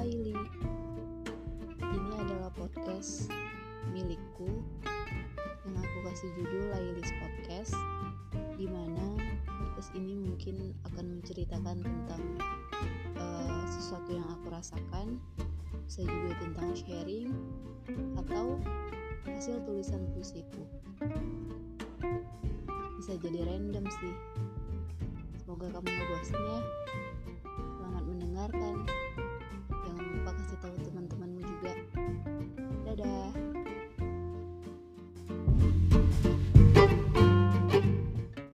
Laili. Ini adalah podcast milikku yang aku kasih judul Lailis Podcast, di mana podcast ini mungkin akan menceritakan tentang uh, sesuatu yang aku rasakan, saya juga tentang sharing atau hasil tulisan puisiku. Bisa jadi random sih. Semoga kamu ngebosnya.